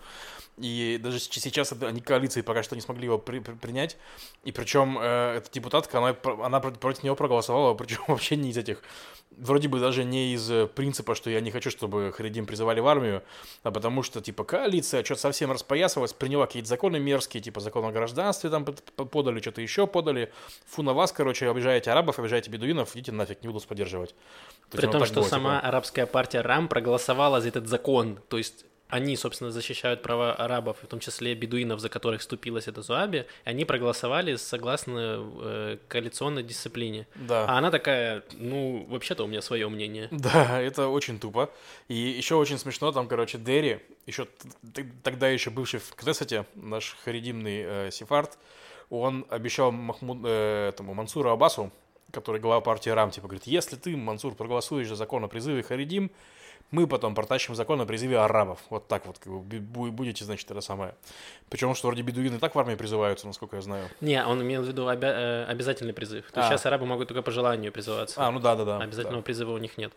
и даже сейчас они коалиции пока что не смогли его при- при- принять. И причем э, эта депутатка, она, она про- против него проголосовала, причем вообще не из этих, вроде бы даже не из э, принципа, что я не хочу, чтобы Харидим призывали в армию, а потому что, типа, коалиция что-то совсем распоясалась, приняла какие-то законы мерзкие, типа закон о гражданстве там под- под- подали, что-то еще подали. Фу на вас, короче, обижаете арабов, обижаете бедуинов, идите нафиг, не буду вас поддерживать. При том, что сама типа. арабская партия РАМ проголосовала за этот закон. То есть они, собственно, защищают права арабов, в том числе бедуинов, за которых вступилась эта Зуаби. И они проголосовали согласно э, коалиционной дисциплине. Да. А она такая, ну, вообще-то у меня свое мнение. Да, это очень тупо. И еще очень смешно, там, короче, Дерри, еще тогда еще бывший в Кнессете, наш харидимный э, сефард, он обещал Махмуд, э, этому Мансуру Аббасу, который глава партии РАМ, типа, говорит, если ты, Мансур, проголосуешь за закон о призыве Харидим, мы потом протащим закон о призыве арабов. Вот так вот, как бы, бу- будете, значит, это самое. Причем, что вроде бедуины так в армии призываются, насколько я знаю. Не, он имел в виду обя- э, обязательный призыв. То есть А. сейчас арабы могут только по желанию призываться. А, ну да, да, да. Обязательного призыва у них нет.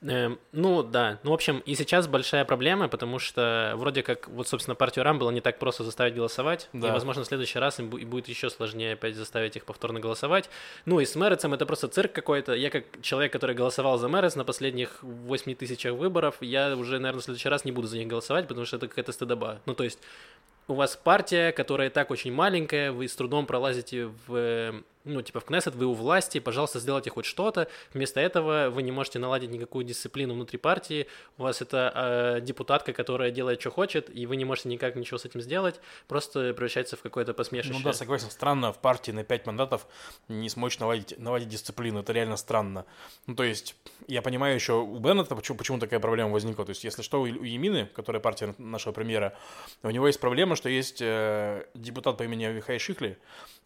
Эм, ну да, ну в общем, и сейчас большая проблема, потому что вроде как, вот, собственно, партию Рам было не так просто заставить голосовать, Да. и, возможно, в следующий раз им будет еще сложнее опять заставить их повторно голосовать. Ну и с Мэрицем это просто цирк какой-то. Я как человек, который голосовал за Мэрец на последних 8 тысячах выборов, я уже, наверное, в следующий раз не буду за них голосовать, потому что это какая-то стыдоба. Ну то есть у вас партия, которая и так очень маленькая, вы с трудом пролазите в, ну, типа в Кнессет, вы у власти, пожалуйста, сделайте хоть что-то. Вместо этого вы не можете наладить никакую дисциплину внутри партии. У вас это э, депутатка, которая делает, что хочет, и вы не можете никак ничего с этим сделать. Просто превращается в какое-то посмешище. Ну да, согласен, странно в партии на 5 мандатов не смочь наладить, наладить дисциплину, это реально странно. Ну то есть, я понимаю еще у Беннета, почему, почему такая проблема возникла. То есть, если что, у Емины, которая партия нашего премьера, у него есть проблема, что есть э, депутат по имени Михаил Шихли,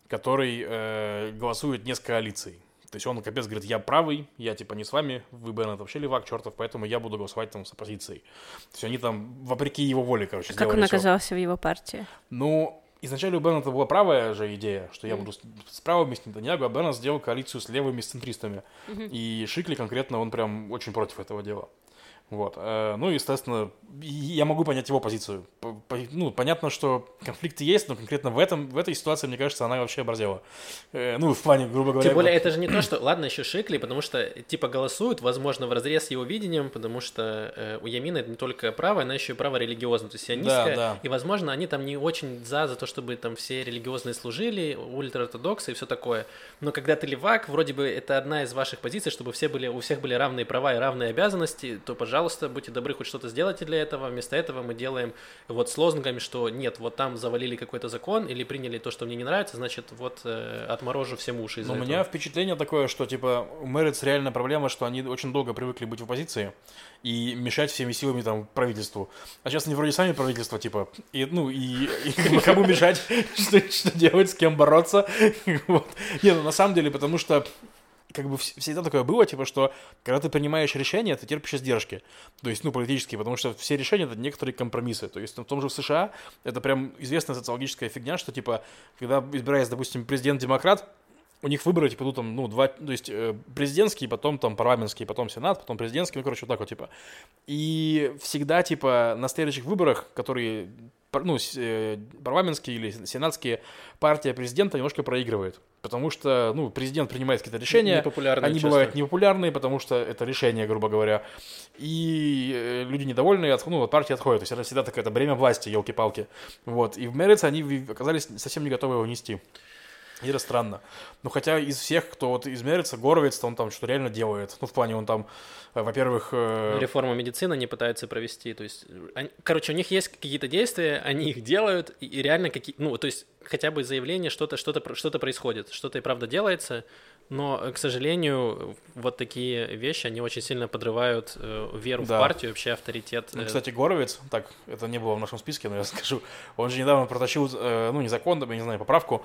который э, голосует не с коалицией. То есть он капец говорит, я правый, я типа не с вами, вы, Беннет, вообще левак, чертов, поэтому я буду голосовать там с оппозицией. То есть они там вопреки его воле, короче, Как сделали он оказался в его партии? Ну, изначально у Беннета была правая же идея, что я буду с, с правыми с Нетаньягу, а Беннет сделал коалицию с левыми, с центристами. И Шикли конкретно, он прям очень против этого дела. Вот. э, Ну, естественно, и я могу понять его позицию. По- по- Ну, понятно, что конфликты есть, но конкретно в, этом, в этой ситуации, мне кажется, она вообще оборзела. Э, Ну, в плане, грубо говоря... Тем более, вот- это же не то, что... Ладно, еще Шикли, потому что, типа, голосуют, возможно, в разрез с его видением, потому что э, у Ямина это не только право, она еще и право религиозное, то есть сионистское. да. И, возможно, они там не очень за, за то, чтобы там все религиозные служили, ультраортодоксы и все такое. Но когда ты левак, вроде бы это одна из ваших позиций, чтобы все были, у всех были равные права и равные обязанности, то, пожалуйста, будьте добры, хоть что-то сделайте для этого. Вместо этого мы делаем вот с лозунгами, что нет, вот там завалили какой-то закон или приняли то, что мне не нравится, значит, вот э, отморожу всем уши из-за Но у этого. меня впечатление такое, что, типа, у Мэритс реально проблема, что они очень долго привыкли быть в оппозиции и мешать всеми силами там правительству. А сейчас они вроде сами правительство, типа, и, ну, и, и кому мешать, что, что делать, с кем бороться. Вот. Не, ну, на самом деле, потому что как бы вс- всегда такое было, типа, что когда ты принимаешь решения, ты терпишь издержки. То есть, ну, политические, потому что все решения — это некоторые компромиссы. То есть, в том же в США это прям известная социологическая фигня, что, типа, когда избирается, допустим, президент-демократ, у них выборы, типа, ну, там, ну, два, то есть, э, президентский, потом, там, парламентский, потом сенат, потом президентский, ну, короче, вот так вот, типа. И всегда, типа, на следующих выборах, которые, ну, э, парламентские или сенатские, партия президента немножко проигрывает. Потому что, ну, президент принимает какие-то решения, Непопулярные они часто. бывают непопулярные, потому что это решение, грубо говоря. И э, люди недовольные, от, ну, от партии отходят. То есть это всегда такое это бремя власти, елки-палки. Вот. И в Мерице они оказались совсем не готовы его нести. И это странно. Ну, хотя из всех, кто вот из Мерица, Горовец, он там что-то реально делает. Ну, в плане, он там, э, во-первых... э, Реформу медицины они пытаются провести. То есть, они- короче, у них есть какие-то действия, они их делают, и, реально какие, ну, то есть хотя бы заявление, что-то, что-то, про- что-то происходит, что-то и правда делается, но, к сожалению, вот такие вещи, они очень сильно подрывают э, веру Да. в партию, вообще авторитет. Ну, э, кстати, Горовец, так, это не было в нашем списке, но я скажу, он же недавно протащил, э, ну, не закон, я не знаю, поправку,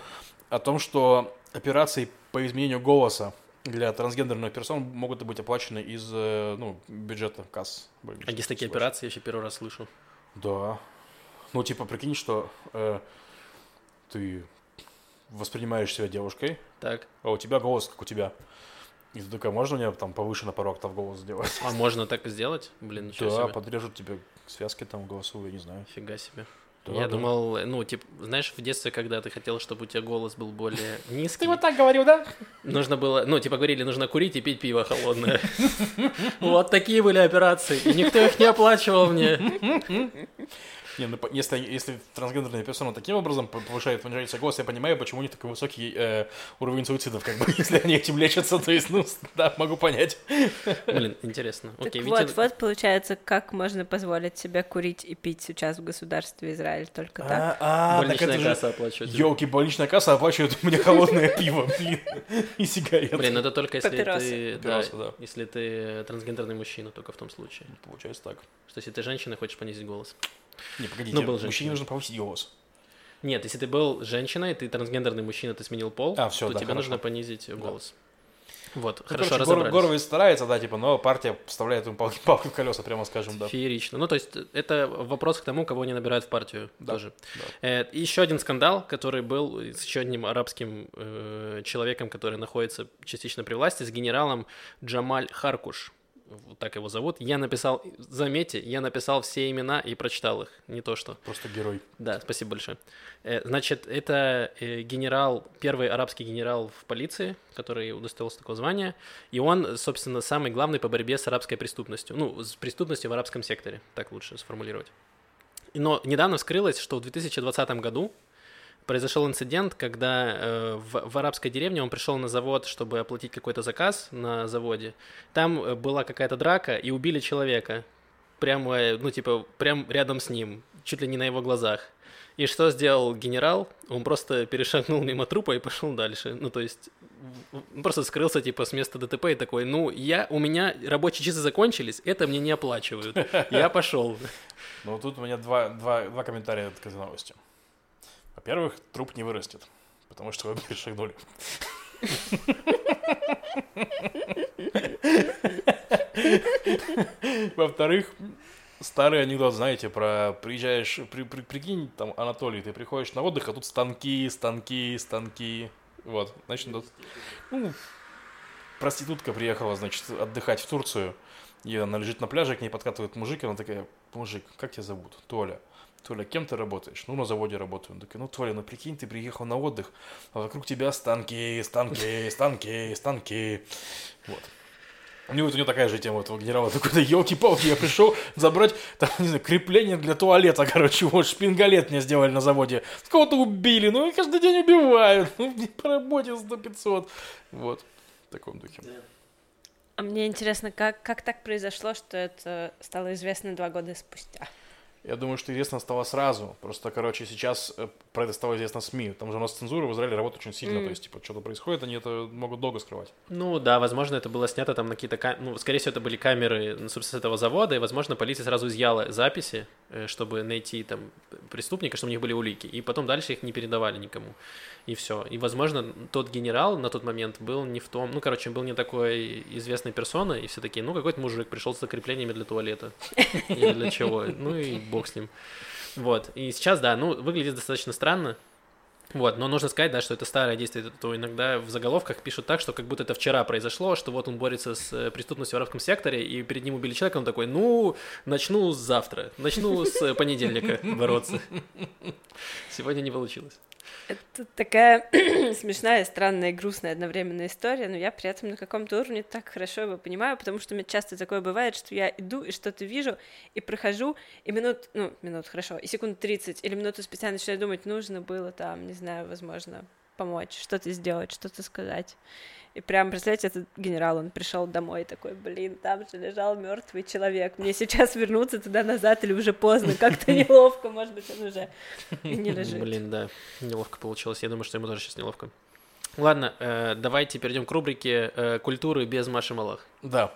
о том, что операции по изменению голоса для трансгендерных персон могут быть оплачены из, э, ну, бюджета касс. а есть такие операции, я еще первый раз слышу. Да. Ну, типа, прикинь, что э, ты воспринимаешь себя девушкой, Так, а у тебя голос, как у тебя. И ты такая, можно мне там повыше на пару октав голос сделать? А можно так и сделать? Блин, ничего Да, себе. подрежут тебе связки там голосовые, не знаю. Фига себе. Да, Я думал, ну, типа, знаешь, в детстве, когда ты хотел, чтобы у тебя голос был более низкий, так говорил, да? нужно было, ну, типа, говорили, нужно курить и пить пиво холодное. Вот такие были операции. И никто их не оплачивал мне. Не, ну по- если, если трансгендерная персона таким образом повышает, понижается голос, я понимаю, почему у них такой высокий э, уровень суицидов, как бы, если они этим лечатся, то есть, ну, да, могу понять. Блин, интересно. Так Окей, вот, Витя... вот получается, как можно позволить себе курить и пить сейчас в государстве Израиль только так. А, так больничная это же... касса оплачивает. Елки, больничная касса оплачивает мне холодное пиво, блин, и сигареты. Блин, это только если Папиросы. ты... Папиросы, да, да. если ты трансгендерный мужчина, только в том случае. Получается так. Что если ты женщина, хочешь понизить голос. Не, погодите, Ну, был мужчине женщиной. нужно повысить голос. Нет, если ты был женщиной, ты трансгендерный мужчина, ты сменил пол, А, всё, то да, тебе хорошо. нужно понизить голос. Вот, Ну, хорошо, короче, Гор- разобрались. Горовец старается, да, типа, но партия вставляет ему пал- палку в колеса, прямо скажем, да. Феерично. Ну, то есть, это вопрос к тому, кого они набирают в партию Да, тоже. да. Э, еще один скандал, который был с еще одним арабским э, человеком, который находится частично при власти, с генералом Джамаль Харкуш. Вот так его зовут. Я написал, заметьте, я написал все имена и прочитал их, не то что. Просто герой. Да, спасибо большое. Э, Значит, это э, генерал, первый арабский генерал в полиции, который удостоился такого звания, и он, собственно, самый главный по борьбе с арабской преступностью, ну, с преступностью в арабском секторе, так лучше сформулировать. Но недавно вскрылось, что в 2020 году произошел инцидент, когда э, в, в арабской деревне он пришел на завод, чтобы оплатить какой-то заказ на заводе. Там э, была какая-то драка, и убили человека. Прямо, э, ну, типа, прям рядом с ним, чуть ли не на его глазах. И что сделал генерал? Он просто перешагнул мимо трупа и пошел дальше. Ну, то есть, просто скрылся, типа, с места ДТП и такой, ну, я, у меня рабочие часы закончились, это мне не оплачивают. Я пошел. Вот тут у меня два, два, два комментария к этой новости. Во-первых, труп не вырастет, потому что вы перешагнули. Во-вторых, старый анекдот, знаете, про приезжаешь, при, при- прикинь, там, Анатолий, ты приходишь на отдых, а тут станки, станки, станки. Вот, значит, тут, ну, проститутка приехала, значит, отдыхать в Турцию, и она лежит на пляже, к ней подкатывает мужик, и она такая, мужик, как тебя зовут? Толя. Толя, кем ты работаешь? Ну, на заводе работаю. Он такой, ну, Толя, ну, прикинь, ты приехал на отдых, а вокруг тебя станки, станки, станки, станки. Вот. У него, у него такая же тема, этого генерала, такой, да елки-палки, я пришел забрать, там, не знаю, крепление для туалета, короче, вот, шпингалет мне сделали на заводе. Кого-то убили, ну, и каждый день убивают, ну, по работе 100-500. Вот, в таком духе. А мне интересно, как, как так произошло, что это стало известно два года спустя? Я думаю, что известно стало сразу. Просто, короче, сейчас э, про это стало известно СМИ. Там же у нас цензура в Израиле работает очень сильно. Мгм. То есть, типа, что-то происходит, они это могут долго скрывать. Ну да, возможно, это было снято там на какие-то... ка- Ну, скорее всего, это были камеры, ну, собственно, с этого завода, и, возможно, полиция сразу изъяла записи, э, чтобы найти там преступника, чтобы у них были улики, и потом дальше их не передавали никому. И все. И, возможно, тот генерал на тот момент был не в том... Ну, короче, был не такой известной персоной, и все такие, ну, какой-то мужик пришел с закреплениями для туалета. Или для чего. Ну, и бог с ним. Вот. И сейчас, да, ну, выглядит достаточно странно, вот, но нужно сказать, да, что это старое действие, то иногда в заголовках пишут так, что как будто это вчера произошло, что вот он борется с э, преступностью в арабском секторе, и перед ним убили человека, он такой, ну, начну завтра, начну с э, понедельника бороться. Сегодня не получилось. Это такая смешная, странная и грустная одновременная история, но я при этом на каком-то уровне так хорошо его понимаю, потому что у меня часто такое бывает, что я иду и что-то вижу, и прохожу, и минут, ну, минут, хорошо, и секунд 30 или минуту спустя начинаю думать, нужно было там, не знаю, возможно, помочь, что-то сделать, что-то сказать. И прям, представляете, этот генерал, он пришел домой такой, блин, там же лежал мертвый человек, мне сейчас вернуться туда-назад или уже поздно, как-то неловко, может быть, он уже не лежит. Блин, да, неловко получилось. Я думаю, что ему тоже сейчас неловко. Ладно, э, давайте перейдем к рубрике э, «Культуры без Маши Малах». Да.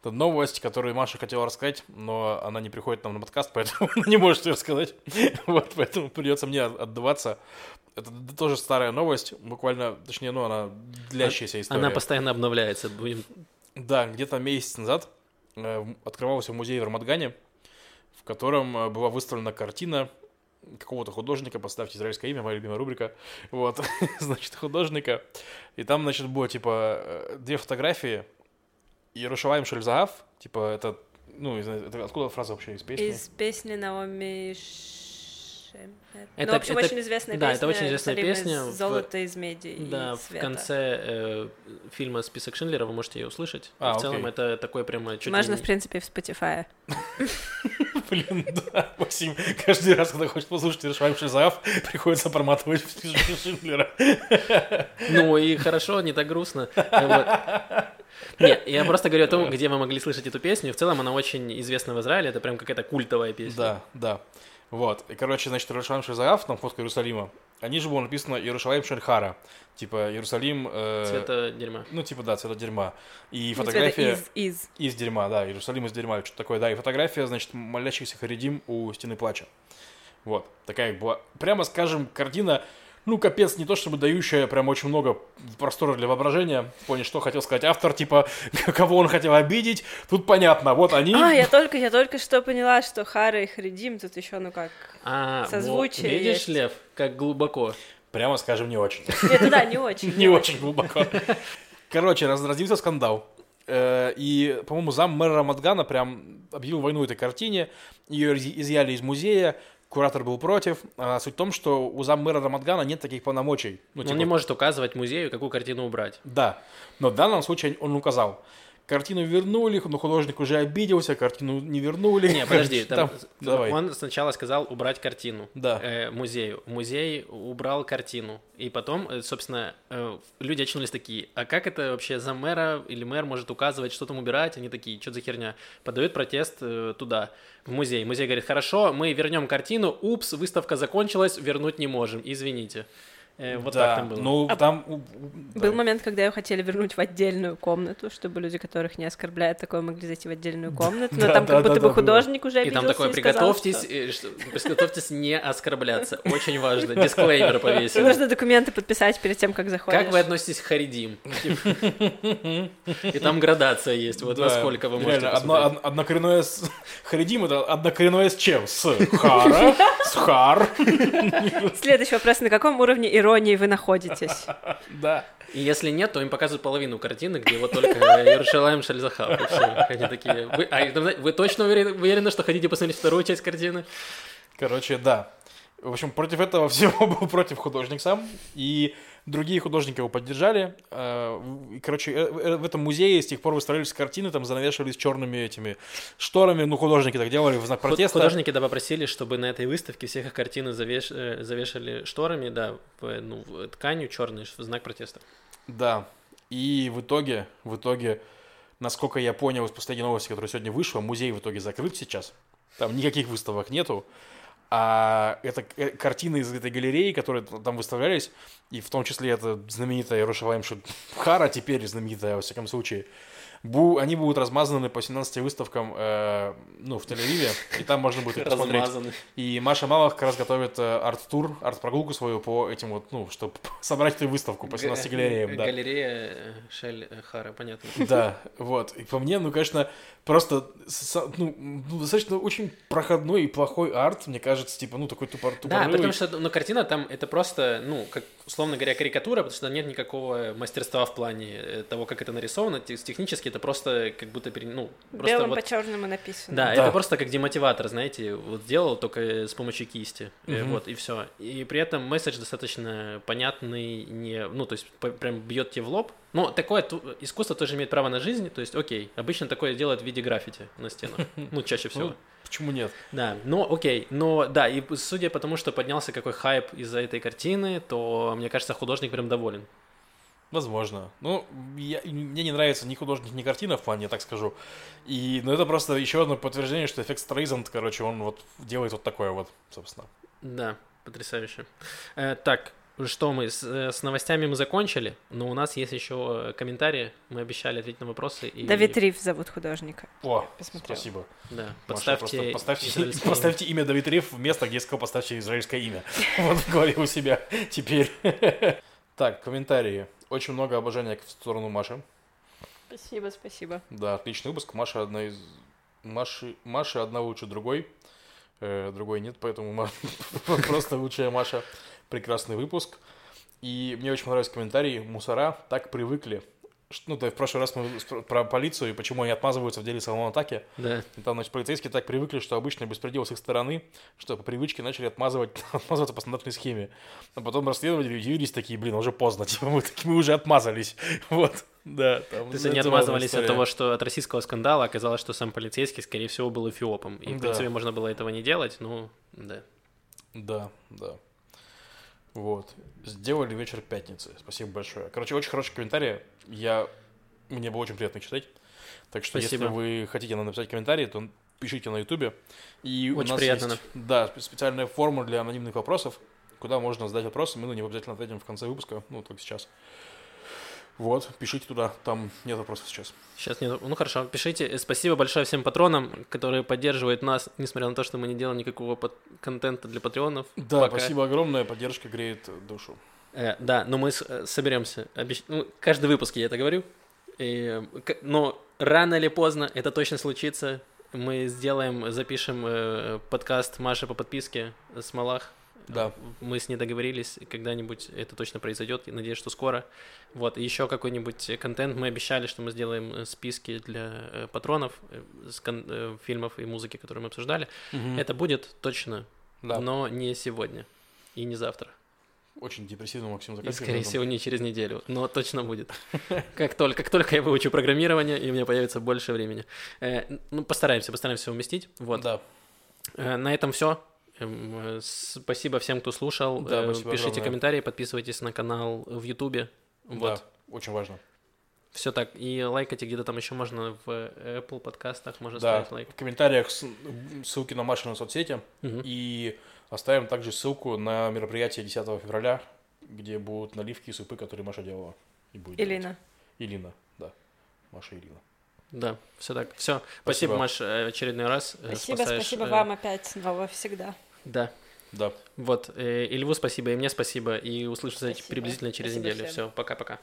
Это новость, которую Маша хотела рассказать, но она не приходит нам на подкаст, поэтому она не может ее рассказать. Вот, поэтому придется мне отдаваться. Это тоже старая новость, буквально, точнее, ну, она длящаяся история. Она постоянно обновляется. Будем... Да, где-то месяц назад э, открывался музей в Рамадгане, в котором э, была выставлена картина какого-то художника, поставьте израильское имя, моя любимая рубрика, вот, значит, художника, и там, значит, было, типа, э, две фотографии, Иерушалаем Шельзаав, типа, это, ну, это откуда фраза вообще из песни? Из песни Наоми Шемет. Это- ну, в общем, это- очень известная да, песня. это очень известная «Иерусалим из песня в- Золота из меди Да, и в света. конце э, фильма «Список Шиндлера» вы можете ее услышать. А, в целом окей. это такое прямо чуть Можно, не- в принципе, в Spotify. Блин, да, Максим, каждый раз, когда хочешь послушать Иерушалаем Шельзаав, приходится проматывать в список Шиндлера. Ну и хорошо, не так грустно. Э, вот. Не, я просто говорю о том, где вы могли слышать эту песню. В целом она очень известна в Израиле, это прям какая-то культовая песня. Да, да. Вот. И, короче, значит, Иерушалаем Шельзаав, там фотка Иерусалима, они же было написано Иерушалаем Шельхара. Типа Иерусалим... э, Цвета дерьма. Ну, типа, да, цвета дерьма. И Ну, фотография... цвета из, из. Из дерьма, да, Иерусалим из дерьма, что-то такое, да, и фотография, значит, молящихся Харидим у стены плача. Вот, такая была, прямо скажем, картина, ну, капец, не то чтобы дающая прям очень много простора для воображения, плане, что хотел сказать автор, типа, кого он хотел обидеть, тут понятно, вот они... А, я только, я только что поняла, что Хара и Харидим тут еще, ну как... А, Созвучие вот, видишь, есть. Лев, как глубоко. Прямо скажем, не очень. Ну да, не очень. Не очень глубоко. Короче, разразился скандал. Э, И, по-моему, зам мэра Рамадгана прям объявил войну этой картине. Ее изъяли из музея. Куратор был против. А суть в том, что у зам мэра Рамадгана нет таких полномочий. Ну, Он типа, не может указывать музею, какую картину убрать. Да. Но в данном случае он указал. Картину вернули, но художник уже обиделся, картину не вернули. Не, подожди, там, давай. он сначала сказал убрать картину Да. э, музею. Музей убрал картину. И потом, э, собственно, э, люди очнулись такие, а как это вообще за мэра или мэр может указывать, что там убирать? Они такие, что за херня? Подают протест э, туда, в музей. Музей говорит, хорошо, мы вернем картину, упс, выставка закончилась, вернуть не можем, извините. Э, вот Да, так там было. Ну, А там... Был давай. момент, когда ее хотели вернуть в отдельную комнату, чтобы люди, которых не оскорбляют, такое могли зайти в отдельную комнату. Но Да, там да, как будто да, бы да, художник уже И там такое, приготовьтесь, приготовьтесь не оскорбляться. Очень важно. Дисклеймер повесили. Нужно документы подписать перед тем, как заходишь. Как вы относитесь к Харидим? И там градация есть, вот Да, насколько вы можете однокоренное с... Харидим это однокоренное с чем? С Хара, с Хар. Следующий вопрос. На каком уровне иронии вы находитесь? Да. И если нет, то им показывают половину картины, где вот только Иерушалаем Шальзахав. Они такие... Вы, а, вы точно уверены, уверены, что хотите посмотреть вторую часть картины? Короче, да. В общем, против этого всего был против художник сам. И другие художники его поддержали. Э, Короче, э, э, в этом музее с тех пор выставлялись картины, там занавешивались черными этими шторами. Ну, художники так делали в знак протеста. Художники да попросили, чтобы на этой выставке всех их картины завеш- завешали шторами, да, ну, тканью черной в знак протеста. Да. И в итоге, в итоге, насколько я понял из последней новости, которая сегодня вышла, музей в итоге закрыт сейчас. Там никаких выставок нету. А это э, картины из этой галереи, которые там выставлялись, и в том числе это знаменитая Рошаваем Хара, теперь знаменитая, во всяком случае, бу- они будут размазаны по 17 выставкам э, ну, в Тель-Авиве, и там можно будет их посмотреть. Размазаны. И Маша Малах как раз готовит э, арт-тур, арт-прогулку свою по этим вот, ну, чтобы собрать эту выставку по 17 галереям, да. Галерея э, Шель э, Хара, понятно. Да, вот. И по мне, ну, конечно, просто ну, ну, достаточно очень проходной и плохой арт, мне кажется, типа, ну, такой тупор, Да, потому что, ну, картина там, это просто, ну, как, условно говоря, карикатура, потому что нет никакого мастерства в плане того, как это нарисовано. Те- Технически это просто как будто, пере- ну, просто Белым вот... по черному написано. Да, Да. это просто как демотиватор, знаете, вот сделал только с помощью кисти, Мгм. вот и все. И при этом месседж достаточно понятный, не, ну то есть прям бьет тебе в лоб. Но такое искусство тоже имеет право на жизнь, то есть окей, обычно такое делают в виде граффити на стенах, ну чаще всего. Ну, почему нет? Да, но окей, но да, и судя по тому, что поднялся какой хайп из-за этой картины, то мне кажется, художник прям доволен. Возможно. Ну, я- мне не нравится ни художник, ни картина в плане, я так скажу. И, ну, это просто еще одно подтверждение, что эффект Стрейзанд, короче, он вот делает вот такое вот, собственно. Да, потрясающе. Э, так, что мы с, э, с новостями мы закончили, но у нас есть еще э, комментарии. Мы обещали ответить на вопросы. И, Давид Риф зовут художника. О, Посмотрела. спасибо. Да, Маша, подставьте, поставьте, израильское имя. поставьте имя Давид Риф в место, где я сказал, поставьте израильское имя. Вот в голове у себя теперь. Так, комментарии. Очень много обожания в сторону Маши. Спасибо, спасибо. Да, отличный выпуск. Маша одна из... Маши, Маша одна лучше другой. э, другой нет, поэтому просто лучшая Маша. Прекрасный выпуск. И мне очень понравился комментарий. Мусора так привыкли. Ну, есть в прошлый раз мы про полицию и почему они отмазываются в деле салона атаки. Да. И там, значит, полицейские так привыкли, что обычно беспредел с их стороны, что по привычке начали отмазывать, отмазываться по стандартной схеме. А потом расследователи удивились такие, блин, уже поздно, типа мы, таки- мы уже отмазались. Вот, да. Там, То есть это они отмазывались от история. того, что от российского скандала оказалось, что сам полицейский, скорее всего, был эфиопом. И, в Да. принципе, можно было этого не делать, ну, да. Да, да. Вот. Сделали вечер пятницы. Спасибо большое. Короче, очень хороший комментарий. Я... Мне было очень приятно читать. Так что, Спасибо. если вы хотите нам написать комментарий, то пишите на Ютубе. И у Очень нас приятно есть, да, спе- специальная форма для анонимных вопросов, куда можно задать вопросы. Мы на него обязательно ответим в конце выпуска, ну, только сейчас. Вот, пишите туда, там нет вопросов сейчас. Сейчас нет. Ну хорошо, пишите. Спасибо большое всем патронам, которые поддерживают нас, несмотря на то, что мы не делаем никакого под- контента для патреонов. Да, Пока. спасибо огромное, поддержка греет душу. Э, да, но мы с- э, соберемся. Обещ- ну, каждый выпуск я это говорю. И, э, но рано или поздно это точно случится. Мы сделаем, запишем э, подкаст Маши по подписке с Малах. Да. Мы с ней договорились, и когда-нибудь это точно произойдет. Я надеюсь, что скоро. Вот, и еще какой-нибудь контент. Мы обещали, что мы сделаем списки для патронов с кон- фильмов и музыки, которые мы обсуждали. Это будет точно, да. но не сегодня и не завтра. Очень депрессивно, Максим, И, заканчиваем. скорее всего, не через неделю, но точно будет. Как только, как только я выучу программирование, и у меня появится больше времени. Э, ну, постараемся, постараемся уместить. Вот. Да. Э, на этом все. Спасибо всем, кто слушал. Да, Э, спасибо Пишите огромное. комментарии, подписывайтесь на канал в Ютубе. Вот. Да, очень важно. Все так. И лайкайте где-то там еще можно в Apple подкастах, можно Да, ставить лайк. в комментариях ссылки на Машину соцсети. Мгм. И оставим также ссылку на мероприятие 10 февраля, где будут наливки и супы, которые Маша делала. И будет делать. Илина. Илина, да. Маша Илина. Да, все так. Все. Спасибо, Спасибо. Маш, э, очередной раз. э, Спасибо, спасаешь, спасибо э, вам опять, Вова, всегда. Да. Да. Вот, э, и Льву спасибо, и мне спасибо, и услышимся приблизительно через Спасибо неделю. всем. Все, пока-пока.